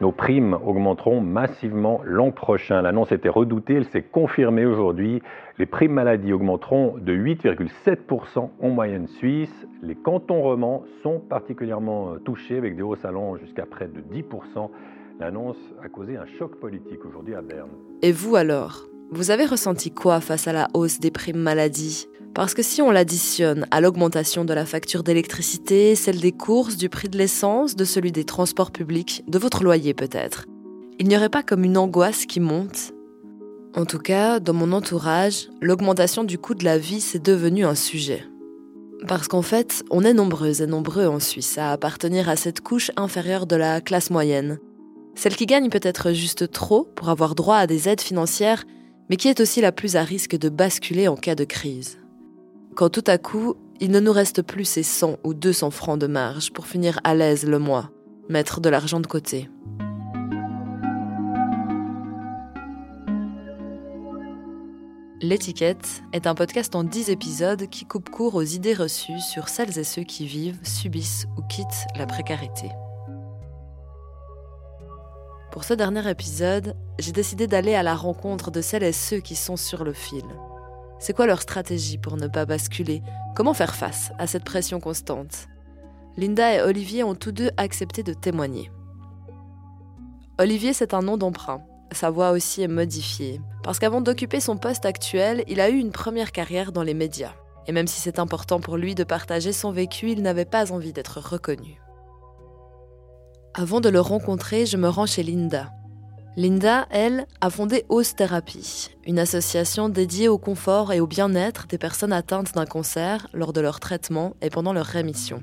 nos primes augmenteront massivement l'an prochain. L'annonce était redoutée, elle s'est confirmée aujourd'hui. Les primes maladie augmenteront de 8,7% en moyenne suisse. Les cantons romans sont particulièrement touchés avec des hausses allant jusqu'à près de 10%. L'annonce a causé un choc politique aujourd'hui à Berne. Et vous alors? Vous avez ressenti quoi face à la hausse des primes maladie? Parce que si on l'additionne à l'augmentation de la facture d'électricité, celle des courses, du prix de l'essence, de celui des transports publics, de votre loyer peut-être, il n'y aurait pas comme une angoisse qui monte En tout cas, dans mon entourage, l'augmentation du coût de la vie, c'est devenu un sujet. Parce qu'en fait, on est nombreuses et nombreux en Suisse à appartenir à cette couche inférieure de la classe moyenne. Celle qui gagne peut-être juste trop pour avoir droit à des aides financières, mais qui est aussi la plus à risque de basculer en cas de crise quand tout à coup, il ne nous reste plus ces 100 ou 200 francs de marge pour finir à l'aise le mois, mettre de l'argent de côté. L'étiquette est un podcast en 10 épisodes qui coupe court aux idées reçues sur celles et ceux qui vivent, subissent ou quittent la précarité. Pour ce dernier épisode, j'ai décidé d'aller à la rencontre de celles et ceux qui sont sur le fil, c'est quoi leur stratégie pour ne pas basculer? Comment faire face à cette pression constante? Linda et Olivier ont tous deux accepté de témoigner. Olivier, c'est un nom d'emprunt. Sa voix aussi est modifiée. Parce qu'avant d'occuper son poste actuel, il a eu une première carrière dans les médias. Et même si c'est important pour lui de partager son vécu, il n'avait pas envie d'être reconnu. Avant de le rencontrer, je me rends chez Linda, Linda, elle, a fondé Ose Therapy, une association dédiée au confort et au bien-être des personnes atteintes d'un cancer lors de leur traitement et pendant leur rémission.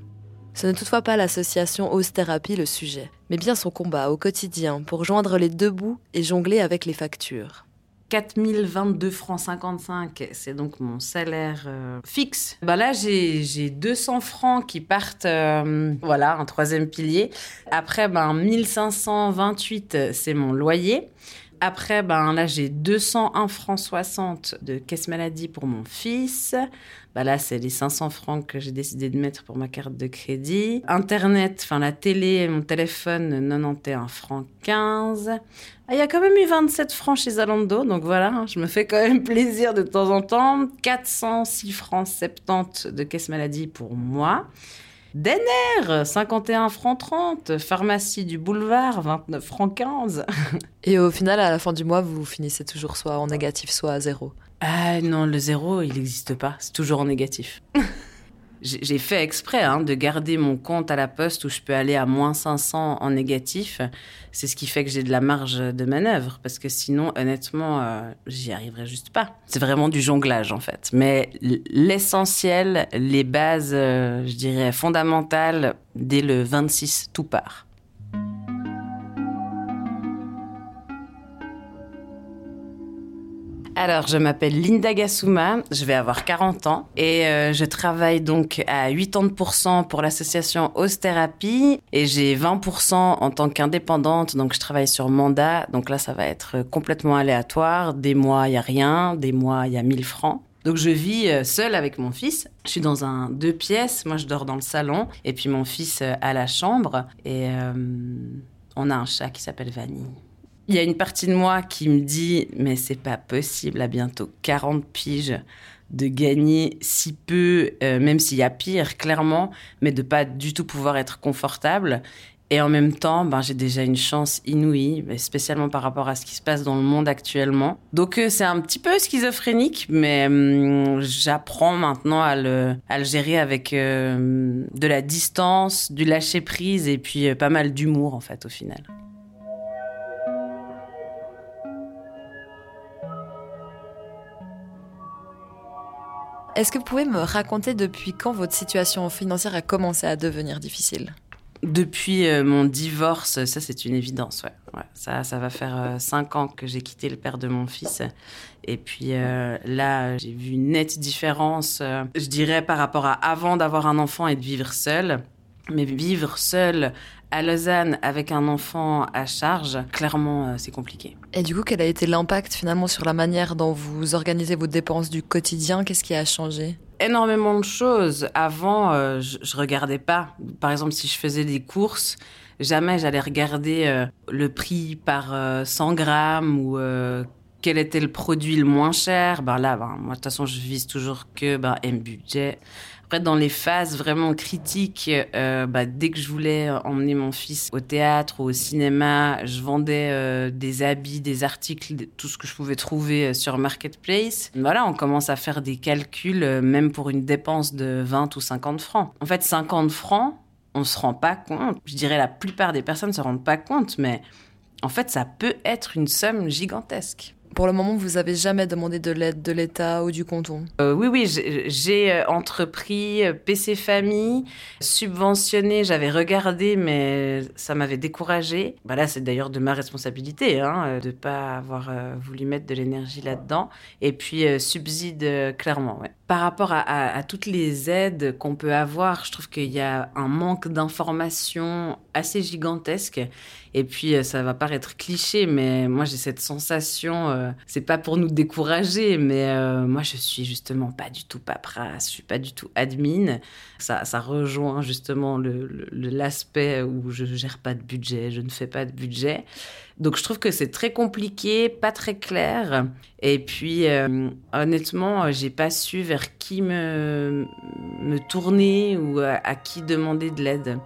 Ce n'est toutefois pas l'association Ose Therapy le sujet, mais bien son combat au quotidien pour joindre les deux bouts et jongler avec les factures. 4022 francs 55, c'est donc mon salaire euh, fixe. Bah là, j'ai 200 francs qui partent, euh, voilà, un troisième pilier. Après, ben 1528, c'est mon loyer. Après, ben là, j'ai 201 francs 60 de caisse maladie pour mon fils. Bah là, c'est les 500 francs que j'ai décidé de mettre pour ma carte de crédit. Internet, enfin la télé, mon téléphone, 91 francs 15. Ah, il y a quand même eu 27 francs chez Zalando, donc voilà, hein, je me fais quand même plaisir de temps en temps. 406 francs 70 de caisse maladie pour moi. Denner, 51 francs 30. Pharmacie du boulevard, 29 francs 15. Et au final, à la fin du mois, vous finissez toujours soit en négatif, soit à zéro. Ah non, le zéro, il n'existe pas. C'est toujours en négatif. J'ai fait exprès hein, de garder mon compte à la poste où je peux aller à moins 500 en négatif. C'est ce qui fait que j'ai de la marge de manœuvre. Parce que sinon, honnêtement, euh, j'y arriverais juste pas. C'est vraiment du jonglage, en fait. Mais l'essentiel, les bases, euh, je dirais, fondamentales, dès le 26, tout part. Alors, je m'appelle Linda Gassouma, je vais avoir 40 ans et euh, je travaille donc à 80% pour l'association Ostérapie et j'ai 20% en tant qu'indépendante, donc je travaille sur mandat. Donc là, ça va être complètement aléatoire. Des mois, il y a rien, des mois, il y a 1000 francs. Donc je vis euh, seule avec mon fils. Je suis dans un deux pièces. Moi, je dors dans le salon et puis mon fils euh, à la chambre. Et on a un chat qui s'appelle Vanille. Il y a une partie de moi qui me dit mais c'est pas possible à bientôt 40 piges de gagner si peu, euh, même s'il y a pire, clairement, mais de pas du tout pouvoir être confortable. Et en même temps, ben, j'ai déjà une chance inouïe, spécialement par rapport à ce qui se passe dans le monde actuellement. Donc euh, c'est un petit peu schizophrénique, mais hum, j'apprends maintenant à le, à le gérer avec euh, de la distance, du lâcher prise et puis pas mal d'humour en fait au final. Est-ce que vous pouvez me raconter depuis quand votre situation financière a commencé à devenir difficile? Depuis euh, mon divorce, ça c'est une évidence, ouais. ça, ça va faire euh, cinq ans que j'ai quitté le père de mon fils. Et puis euh, là, j'ai vu une nette différence, je dirais, par rapport à avant d'avoir un enfant et de vivre seul. Mais vivre seul à Lausanne avec un enfant à charge, clairement, euh, c'est compliqué. Et du coup, quel a été l'impact finalement sur la manière dont vous organisez vos dépenses du quotidien? Qu'est-ce qui a changé? Énormément de choses. Avant, euh, je, je regardais pas. Par exemple, si je faisais des courses, Jamais j'allais regarder le prix par 100 grammes ou quel était le produit le moins cher. Ben là, ben, moi, de toute façon, je vise toujours que ben, un budget. Après, dans les phases vraiment critiques, euh, bah, dès que je voulais emmener mon fils au théâtre ou au cinéma, je vendais euh, des habits, des articles, tout ce que je pouvais trouver euh, sur Marketplace. Voilà, on commence à faire des calculs, même pour une dépense de 20 ou 50 francs. En fait, 50 francs, on se rend pas compte. Je dirais la plupart des personnes se rendent pas compte, mais en fait, ça peut être une somme gigantesque. Pour le moment, vous avez jamais demandé de l'aide de l'État ou du canton? Euh, Oui, oui, j'ai euh, entrepris euh, PC Famille, subventionné, j'avais regardé, mais ça m'avait découragé. Bah là, c'est d'ailleurs de ma responsabilité hein, de ne pas avoir voulu mettre de l'énergie là-dedans. Et puis, subside, clairement, ouais. Par rapport à, toutes les aides qu'on peut avoir, je trouve qu'il y a un manque d'informations assez gigantesque. Et puis, euh, ça va paraître cliché, mais moi, j'ai cette sensation, euh, c'est pas pour nous décourager, mais euh, moi, je suis justement pas du tout paperasse, je suis pas du tout admin. Ça, ça rejoint justement l'aspect où je gère pas de budget, je ne fais pas de budget. Donc, je trouve que c'est très compliqué, pas très clair. Et puis, honnêtement, j'ai pas su vers qui me, me tourner ou à qui demander de l'aide.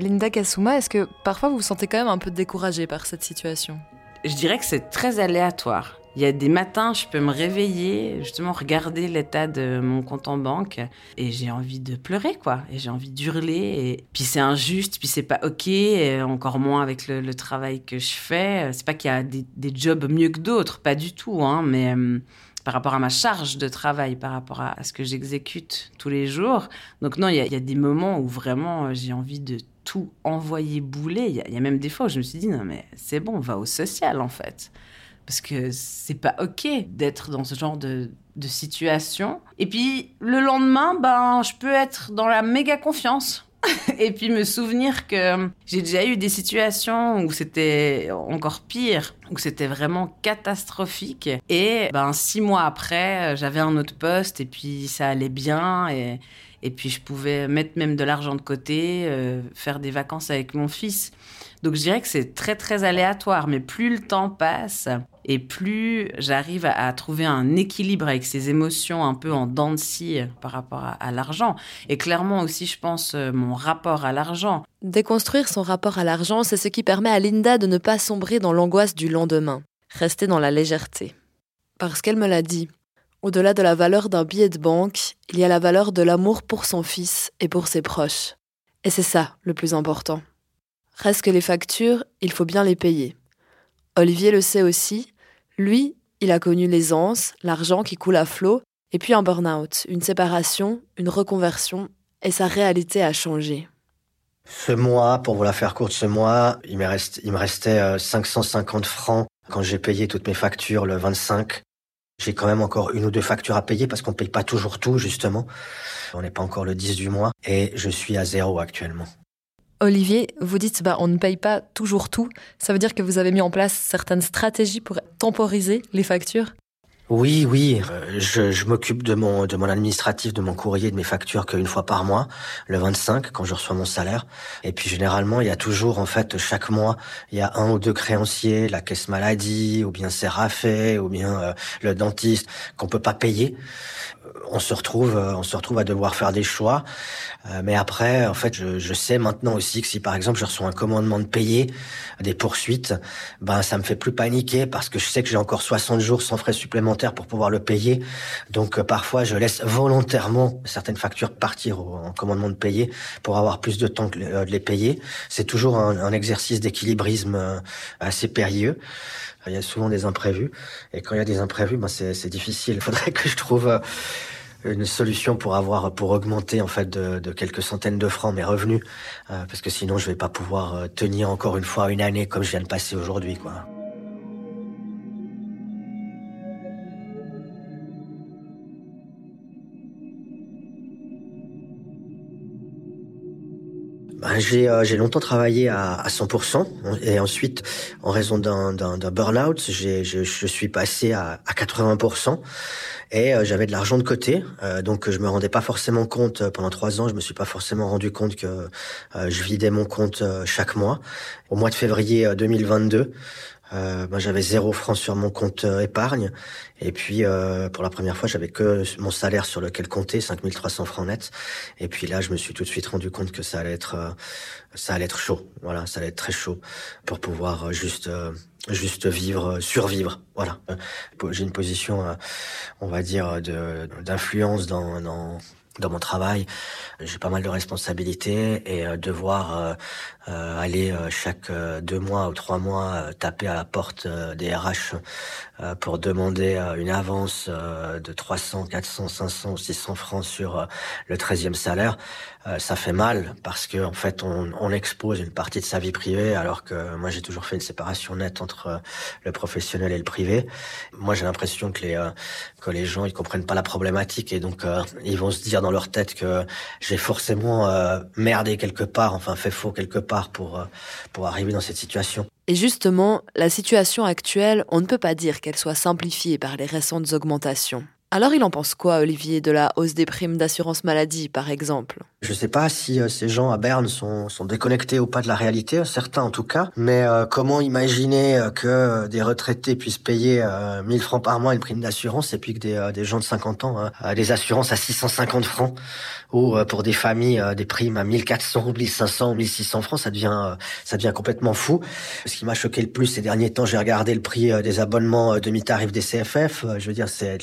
Linda Kasuma, est-ce que parfois vous vous sentez quand même un peu découragée par cette situation? Je dirais que c'est très aléatoire. Il y a des matins, je peux me réveiller, justement regarder l'état de mon compte en banque et j'ai envie de pleurer, quoi. Et j'ai envie d'hurler. Et puis c'est injuste, puis c'est pas OK, encore moins avec le, travail que je fais. C'est pas qu'il y a des, jobs mieux que d'autres, pas du tout, hein, mais. Euh, par rapport à ma charge de travail, par rapport à, ce que j'exécute tous les jours. Donc non, il y, a des moments où vraiment euh, j'ai envie de tout envoyer bouler. Il y, a même des fois où je me suis dit, non mais c'est bon, on va au social en fait. Parce que c'est pas ok d'être dans ce genre de, situation. Et puis le lendemain, ben, je peux être dans la méga confiance. et puis me souvenir que j'ai déjà eu des situations où c'était encore pire, où c'était vraiment catastrophique. Et ben six mois après, j'avais un autre poste et puis ça allait bien et et puis je pouvais mettre même de l'argent de côté, euh, faire des vacances avec mon fils. Donc je dirais que c'est très très aléatoire, mais plus le temps passe et plus j'arrive à, trouver un équilibre avec ces émotions un peu en dents de scie par rapport à, l'argent. Et clairement aussi, je pense, euh, mon rapport à l'argent. Déconstruire son rapport à l'argent, c'est ce qui permet à Linda de ne pas sombrer dans l'angoisse du lendemain, rester dans la légèreté. Parce qu'elle me l'a dit, au-delà de la valeur d'un billet de banque, il y a la valeur de l'amour pour son fils et pour ses proches. Et c'est ça le plus important. Reste que les factures, il faut bien les payer. Olivier le sait aussi. Lui, il a connu l'aisance, l'argent qui coule à flot, et puis un burn-out, une séparation, une reconversion, et sa réalité a changé. Ce mois, pour vous la faire courte, ce mois, il me, restait 550 euh, francs quand j'ai payé toutes mes factures le 25. J'ai quand même encore une ou deux factures à payer parce qu'on ne paye pas toujours tout, justement. On n'est pas encore le 10 du mois et je suis à zéro actuellement. Olivier, vous dites bah on ne paye pas toujours tout. Ça veut dire que vous avez mis en place certaines stratégies pour temporiser les factures? Oui, oui, euh, je, je m'occupe de mon de mon administratif, de mon courrier, de mes factures qu'une fois par mois, le 25 quand je reçois mon salaire. Et puis généralement, il y a toujours en fait chaque mois, il y a un ou deux créanciers, la caisse maladie, ou bien Séraphin, ou bien euh, le dentiste qu'on peut pas payer on se retrouve, euh, on se retrouve à devoir faire des choix. Euh, mais après, en fait, je, sais maintenant aussi que si par exemple je reçois un commandement de payer des poursuites, ben ça me fait plus paniquer parce que je sais que j'ai encore 60 jours sans frais supplémentaires pour pouvoir le payer. Donc euh, parfois, je laisse volontairement certaines factures partir en commandement de payer pour avoir plus de temps de les payer. C'est toujours un, exercice d'équilibrisme assez périlleux. Il y a souvent des imprévus. Et quand il y a des imprévus, ben c'est difficile. Il faudrait que je trouve une solution pour avoir pour augmenter en fait de, quelques centaines de francs mes revenus euh, parce que sinon je vais pas pouvoir euh, tenir encore une fois une année comme je viens de passer aujourd'hui. Ben, j'ai longtemps travaillé à, à 100% et ensuite, en raison d'un burn-out, je suis passé à, à 80% et j'avais de l'argent de côté, donc je me rendais pas forcément compte pendant trois ans. Je me suis pas forcément rendu compte que je vidais mon compte chaque mois. Au mois de février 2022, euh, ben, j'avais zéro franc sur mon compte euh, épargne. Et puis, euh, pour la première fois, j'avais que mon salaire sur lequel compter, 5300 francs net. Et puis là, je me suis tout de suite rendu compte que ça allait être, euh, ça allait être chaud. Voilà, ça allait être très chaud pour pouvoir euh, juste, juste vivre, survivre. Voilà. J'ai une position, on va dire, d'influence dans, dans dans mon travail, j'ai pas mal de responsabilités et euh, devoir euh, euh, aller chaque deux mois ou trois mois taper à la porte des RH pour demander une avance de 300, 400, 500 ou 600 francs sur le 13e salaire, ça fait mal parce que en fait on, expose une partie de sa vie privée alors que moi j'ai toujours fait une séparation nette entre le professionnel et le privé. Moi j'ai l'impression que les que les gens ils comprennent pas la problématique et donc ils vont se dire dans leur tête que j'ai forcément euh, merdé quelque part, enfin fait faux quelque part pour, euh, pour arriver dans cette situation. Et justement, la situation actuelle, on ne peut pas dire qu'elle soit simplifiée par les récentes augmentations. Alors il en pense quoi, Olivier, de la hausse des primes d'assurance maladie, par exemple? Je ne sais pas si euh, ces gens à Berne sont, sont déconnectés ou pas de la réalité, certains en tout cas, mais euh, comment imaginer euh, que des retraités puissent payer 1000 francs par mois une prime d'assurance et puis que des, des gens de 50 ans des assurances à 650 francs ou pour des familles des primes à 1400 1500 1600 francs, ça devient, ça devient complètement fou. Ce qui m'a choqué le plus ces derniers temps, j'ai regardé le prix des abonnements demi-tarif des CFF, je veux dire, c'est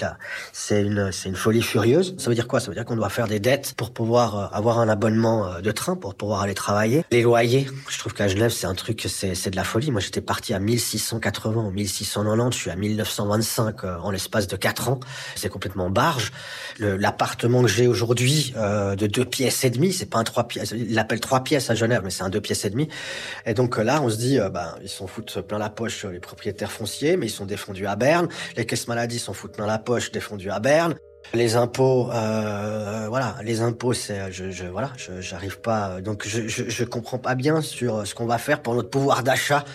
c'est une, c'est une folie furieuse. Ça veut dire quoi? Ça veut dire qu'on doit faire des dettes pour pouvoir euh, avoir un abonnement euh, de train, pour pouvoir aller travailler. Les loyers, je trouve qu'à Genève, c'est un truc, c'est, de la folie. Moi, j'étais parti à 1680, 1690, je suis à 1925 euh, en l'espace de 4 ans. C'est complètement barge. L'appartement que j'ai aujourd'hui, de deux pièces et demie, c'est pas un trois pièces, il l'appelle trois pièces à Genève, mais c'est un deux pièces et demie. Et donc là, on se dit, ben, ils s'en foutent plein la poche les propriétaires fonciers, mais ils sont défendus à Berne. Les caisses maladies s'en foutent plein la poche, défendus à Berne. Les impôts, euh, voilà, les impôts, c'est, je, je, voilà, j'arrive pas, donc je, je, je, comprends pas bien sur ce qu'on va faire pour notre pouvoir d'achat,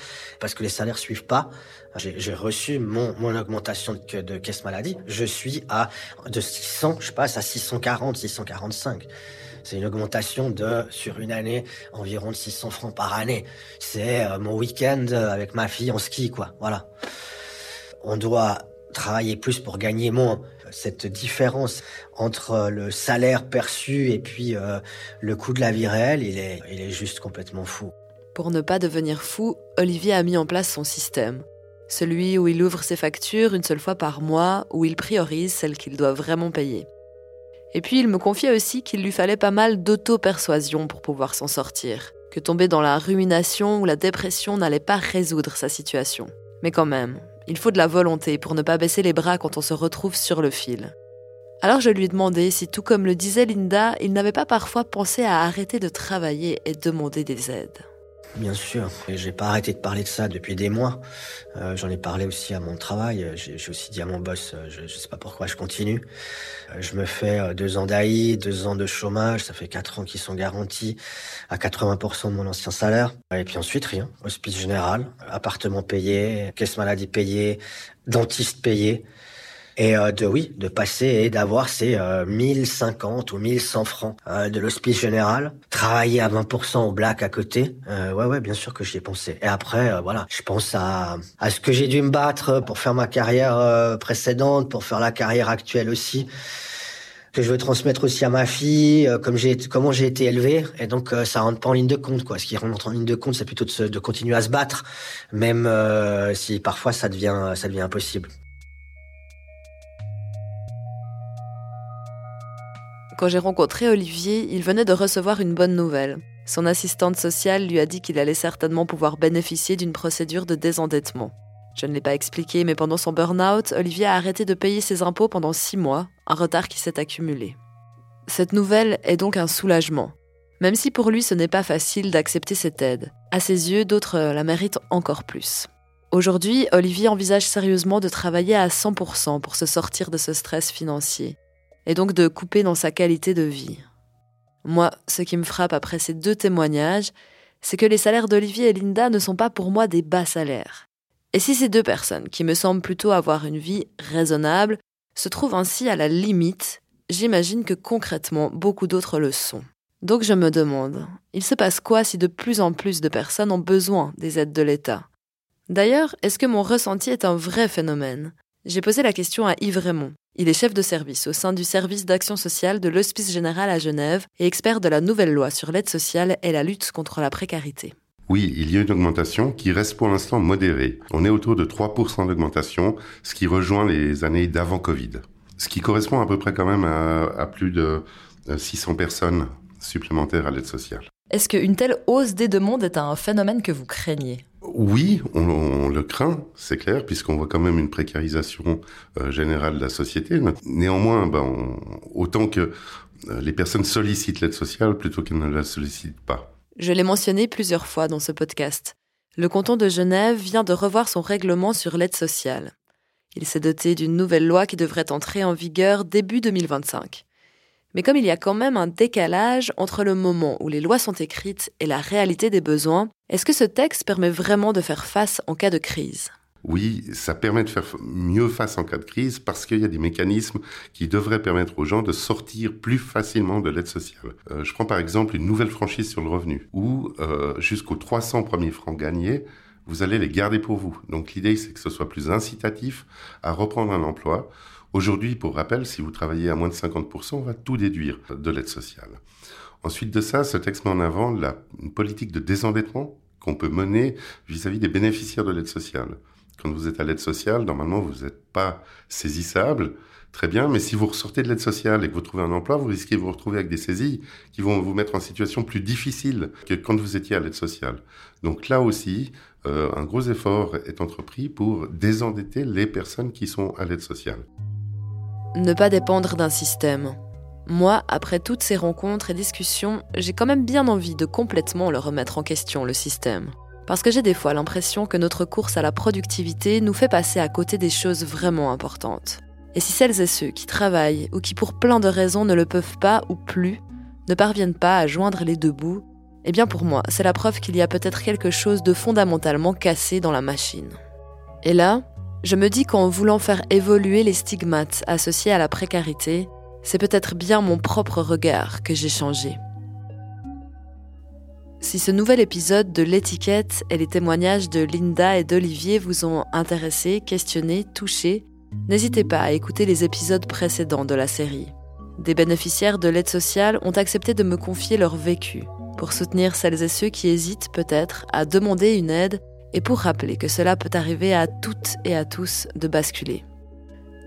parce que les salaires suivent pas. J'ai reçu mon, mon augmentation de, de, caisse maladie, je suis à de 600, je passe à 640, 645. C'est une augmentation de, sur une année, environ de 600 francs par année. C'est euh, mon week-end avec ma fille en ski, quoi. Voilà. On doit travailler plus pour gagner moins. Cette différence entre le salaire perçu et puis euh, le coût de la vie réelle, il est, il est juste complètement fou. Pour ne pas devenir fou, Olivier a mis en place son système. Celui où il ouvre ses factures une seule fois par mois, où il priorise celles qu'il doit vraiment payer. Et puis il me confiait aussi qu'il lui fallait pas mal d'auto-persuasion pour pouvoir s'en sortir, que tomber dans la rumination ou la dépression n'allait pas résoudre sa situation. Mais quand même, il faut de la volonté pour ne pas baisser les bras quand on se retrouve sur le fil. Alors je lui ai si, tout comme le disait Linda, il n'avait pas parfois pensé à arrêter de travailler et demander des aides. Bien sûr, et j'ai pas arrêté de parler de ça depuis des mois. Euh, J'en ai parlé aussi à mon travail. J'ai aussi dit à mon boss, euh, je, je sais pas pourquoi je continue. Euh, je me fais euh, deux ans d'AI, deux ans de chômage, ça fait quatre ans qui sont garantis à 80% de mon ancien salaire. Et puis ensuite rien, hospice général, appartement payé, caisse maladie payée, dentiste payé et euh, de oui, de passer et d'avoir ces euh, 1050 ou 1100 francs euh, de l'hospice général, travailler à 20% au black à côté. Euh, ouais ouais, bien sûr que j'y ai pensé. Et après euh, voilà, je pense à à ce que j'ai dû me battre pour faire ma carrière euh, précédente, pour faire la carrière actuelle aussi que je veux transmettre aussi à ma fille, comme j'ai comment j'ai été élevé, et donc ça rentre pas en ligne de compte quoi. Ce qui rentre en ligne de compte, c'est plutôt de, se, de continuer à se battre, même si parfois ça devient ça devient impossible. Quand j'ai rencontré Olivier, il venait de recevoir une bonne nouvelle. Son assistante sociale lui a dit qu'il allait certainement pouvoir bénéficier d'une procédure de désendettement. Je ne l'ai pas expliqué, mais pendant son burn-out, Olivier a arrêté de payer ses impôts pendant six mois, un retard qui s'est accumulé. Cette nouvelle est donc un soulagement, même si pour lui ce n'est pas facile d'accepter cette aide. À ses yeux, d'autres la méritent encore plus. Aujourd'hui, Olivier envisage sérieusement de travailler à 100% pour se sortir de ce stress financier et donc de couper dans sa qualité de vie. Moi, ce qui me frappe après ces deux témoignages, c'est que les salaires d'Olivier et Linda ne sont pas pour moi des bas salaires. Et si ces deux personnes, qui me semblent plutôt avoir une vie raisonnable, se trouvent ainsi à la limite, j'imagine que concrètement beaucoup d'autres le sont. Donc je me demande, il se passe quoi si de plus en plus de personnes ont besoin des aides de l'État? D'ailleurs, est-ce que mon ressenti est un vrai phénomène? J'ai posé la question à Yves Raymond. Il est chef de service au sein du service d'action sociale de l'Hospice général à Genève et expert de la nouvelle loi sur l'aide sociale et la lutte contre la précarité. Oui, il y a une augmentation qui reste pour l'instant modérée. On est autour de 3% d'augmentation, ce qui rejoint les années d'avant Covid. Ce qui correspond à peu près quand même à, à plus de 600 personnes supplémentaires à l'aide sociale. Est-ce qu'une telle hausse des demandes est un phénomène que vous craignez? Oui, on, le craint, c'est clair, puisqu'on voit quand même une précarisation euh, générale de la société. Néanmoins, ben, autant que euh, les personnes sollicitent l'aide sociale plutôt qu'elles ne la sollicitent pas. Je l'ai mentionné plusieurs fois dans ce podcast. Le canton de Genève vient de revoir son règlement sur l'aide sociale. Il s'est doté d'une nouvelle loi qui devrait entrer en vigueur début 2025. Mais comme il y a quand même un décalage entre le moment où les lois sont écrites et la réalité des besoins, est-ce que ce texte permet vraiment de faire face en cas de crise? Oui, ça permet de faire mieux face en cas de crise parce qu'il y a des mécanismes qui devraient permettre aux gens de sortir plus facilement de l'aide sociale. Euh, je prends par exemple une nouvelle franchise sur le revenu où euh, jusqu'aux 300 premiers francs gagnés, vous allez les garder pour vous. Donc l'idée, c'est que ce soit plus incitatif à reprendre un emploi Aujourd'hui, pour rappel, si vous travaillez à moins de 50%, on va tout déduire de l'aide sociale. Ensuite de ça, ce texte met en avant la, une politique de désendettement qu'on peut mener vis-à-vis des bénéficiaires de l'aide sociale. Quand vous êtes à l'aide sociale, normalement, vous n'êtes pas saisissable. Très bien, mais si vous ressortez de l'aide sociale et que vous trouvez un emploi, vous risquez de vous retrouver avec des saisies qui vont vous mettre en situation plus difficile que quand vous étiez à l'aide sociale. Donc là aussi, euh, un gros effort est entrepris pour désendetter les personnes qui sont à l'aide sociale ne pas dépendre d'un système. Moi, après toutes ces rencontres et discussions, j'ai quand même bien envie de complètement le remettre en question, le système. Parce que j'ai des fois l'impression que notre course à la productivité nous fait passer à côté des choses vraiment importantes. Et si celles et ceux qui travaillent ou qui pour plein de raisons ne le peuvent pas ou plus, ne parviennent pas à joindre les deux bouts, eh bien pour moi, c'est la preuve qu'il y a peut-être quelque chose de fondamentalement cassé dans la machine. Et là, je me dis qu'en voulant faire évoluer les stigmates associés à la précarité, c'est peut-être bien mon propre regard que j'ai changé. Si ce nouvel épisode de l'étiquette et les témoignages de Linda et d'Olivier vous ont intéressé, questionné, touché, n'hésitez pas à écouter les épisodes précédents de la série. Des bénéficiaires de l'aide sociale ont accepté de me confier leur vécu pour soutenir celles et ceux qui hésitent peut-être à demander une aide et pour rappeler que cela peut arriver à toutes et à tous de basculer.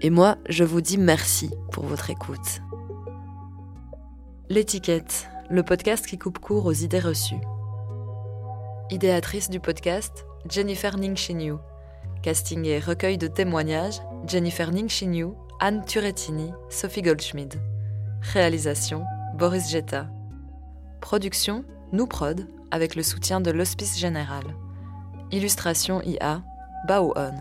Et moi, je vous dis merci pour votre écoute. L'étiquette, le podcast qui coupe court aux idées reçues. Idéatrice du podcast, Jennifer Ningshiniu. Casting et recueil de témoignages, Jennifer Ningshiniu, Anne Turettini, Sophie Goldschmidt. Réalisation, Boris Jetta. Production, Nous Prod, avec le soutien de l'Hospice Général. Illustration IA, Bao On.